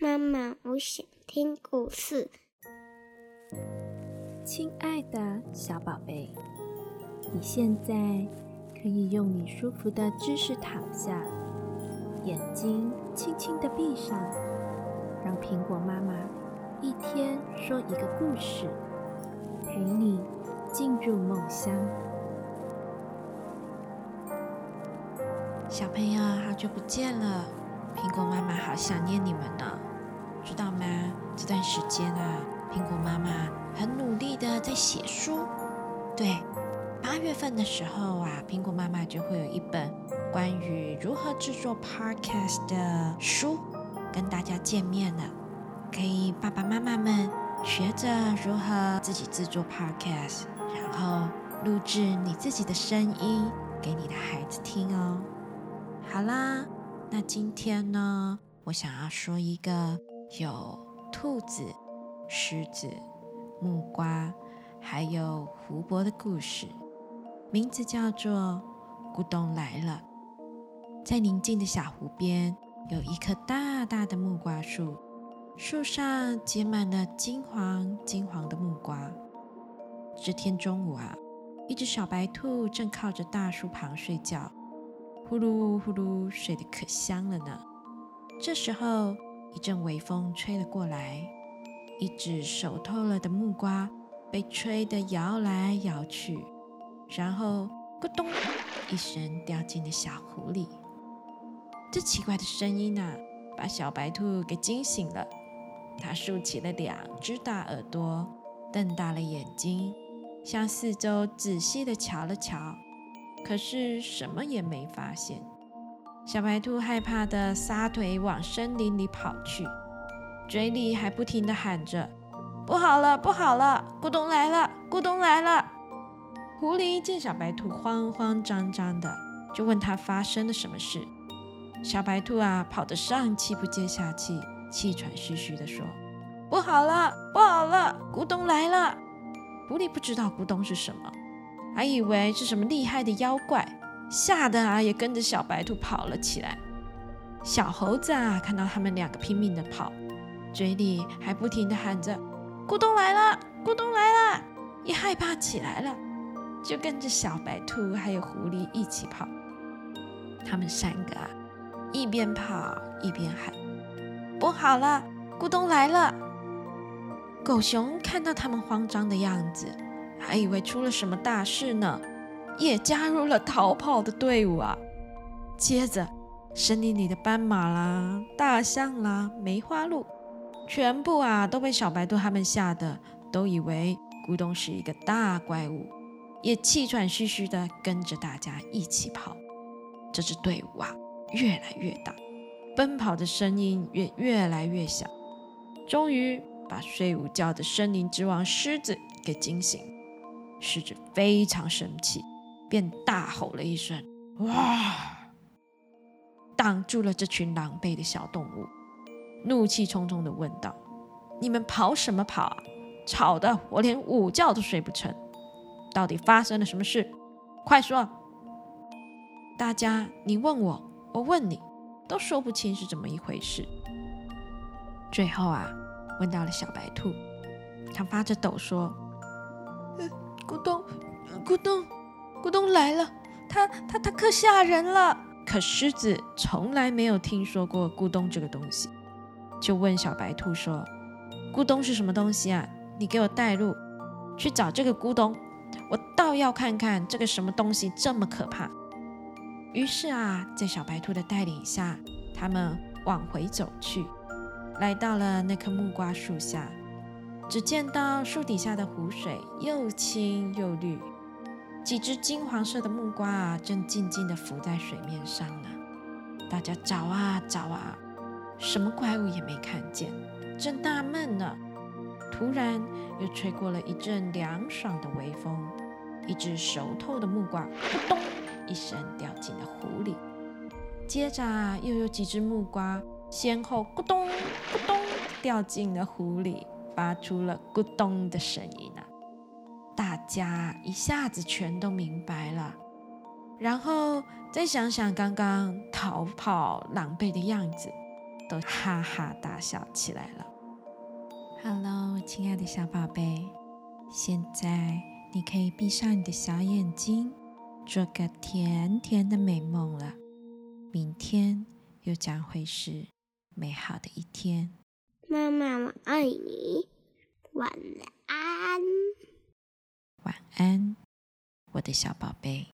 妈妈，我想听故事。亲爱的小宝贝，你现在可以用你舒服的姿势躺下，眼睛轻轻的闭上，让苹果妈妈一天说一个故事，陪你进入梦乡。小朋友，好久不见了，苹果妈妈好想念你们？这段时间啊，苹果妈妈很努力的在写书。对，八月份的时候啊，苹果妈妈就会有一本关于如何制作 podcast 的书跟大家见面了。可以爸爸妈妈们学着如何自己制作 podcast，然后录制你自己的声音给你的孩子听哦。好啦，那今天呢，我想要说一个。有兔子、狮子、木瓜，还有湖泊的故事，名字叫做《咕咚来了》。在宁静的小湖边，有一棵大大的木瓜树，树上结满了金黄金黄的木瓜。这天中午啊，一只小白兔正靠着大树旁睡觉，呼噜呼噜睡得可香了呢。这时候。一阵微风吹了过来，一只熟透了的木瓜被吹得摇来摇去，然后咕咚一声掉进了小湖里。这奇怪的声音啊，把小白兔给惊醒了。它竖起了两只大耳朵，瞪大了眼睛，向四周仔细地瞧了瞧，可是什么也没发现。小白兔害怕的撒腿往森林里跑去，嘴里还不停地喊着：“不好了，不好了，咕咚来了，咕咚来了！”狐狸见小白兔慌慌张张的，就问他发生了什么事。小白兔啊，跑得上气不接下气，气喘吁吁地说：“不好了，不好了，咕咚来了！”狐狸不知道咕咚是什么，还以为是什么厉害的妖怪。吓得啊，也跟着小白兔跑了起来。小猴子啊，看到他们两个拼命的跑，嘴里还不停的喊着“咕咚来了，咕咚来了”，也害怕起来了，就跟着小白兔还有狐狸一起跑。他们三个啊，一边跑一边喊：“不好了，咕咚来了！”狗熊看到他们慌张的样子，还以为出了什么大事呢。也加入了逃跑的队伍啊！接着，森林里的斑马啦、大象啦、梅花鹿，全部啊都被小白兔他们吓得，都以为咕咚是一个大怪物，也气喘吁吁的跟着大家一起跑。这支队伍啊越来越大，奔跑的声音也越来越小，终于把睡午觉的森林之王狮子给惊醒。狮子非常生气。便大吼了一声：“哇！”挡住了这群狼狈的小动物，怒气冲冲地问道：“你们跑什么跑啊？吵得我连午觉都睡不成！到底发生了什么事？快说！”大家，你问我，我问你，都说不清是怎么一回事。最后啊，问到了小白兔，它发着抖说：“咕咚，咕咚。”咕咚来了，他他他可吓人了。可狮子从来没有听说过咕咚这个东西，就问小白兔说：“咕咚是什么东西啊？你给我带路去找这个咕咚，我倒要看看这个什么东西这么可怕。”于是啊，在小白兔的带领下，他们往回走去，来到了那棵木瓜树下，只见到树底下的湖水又清又绿。几只金黄色的木瓜啊，正静静地浮在水面上呢。大家找啊找啊，什么怪物也没看见，正纳闷呢。突然又吹过了一阵凉爽的微风，一只熟透的木瓜扑咚一声掉进了湖里。接着，又有几只木瓜先后咕咚咕咚掉进了湖里，发出了咕咚的声音。大家一下子全都明白了，然后再想想刚刚逃跑狼狈的样子，都哈哈大笑起来了。Hello，亲爱的小宝贝，现在你可以闭上你的小眼睛，做个甜甜的美梦了。明天又将会是美好的一天。妈妈，我爱你，晚安。晚安，我的小宝贝。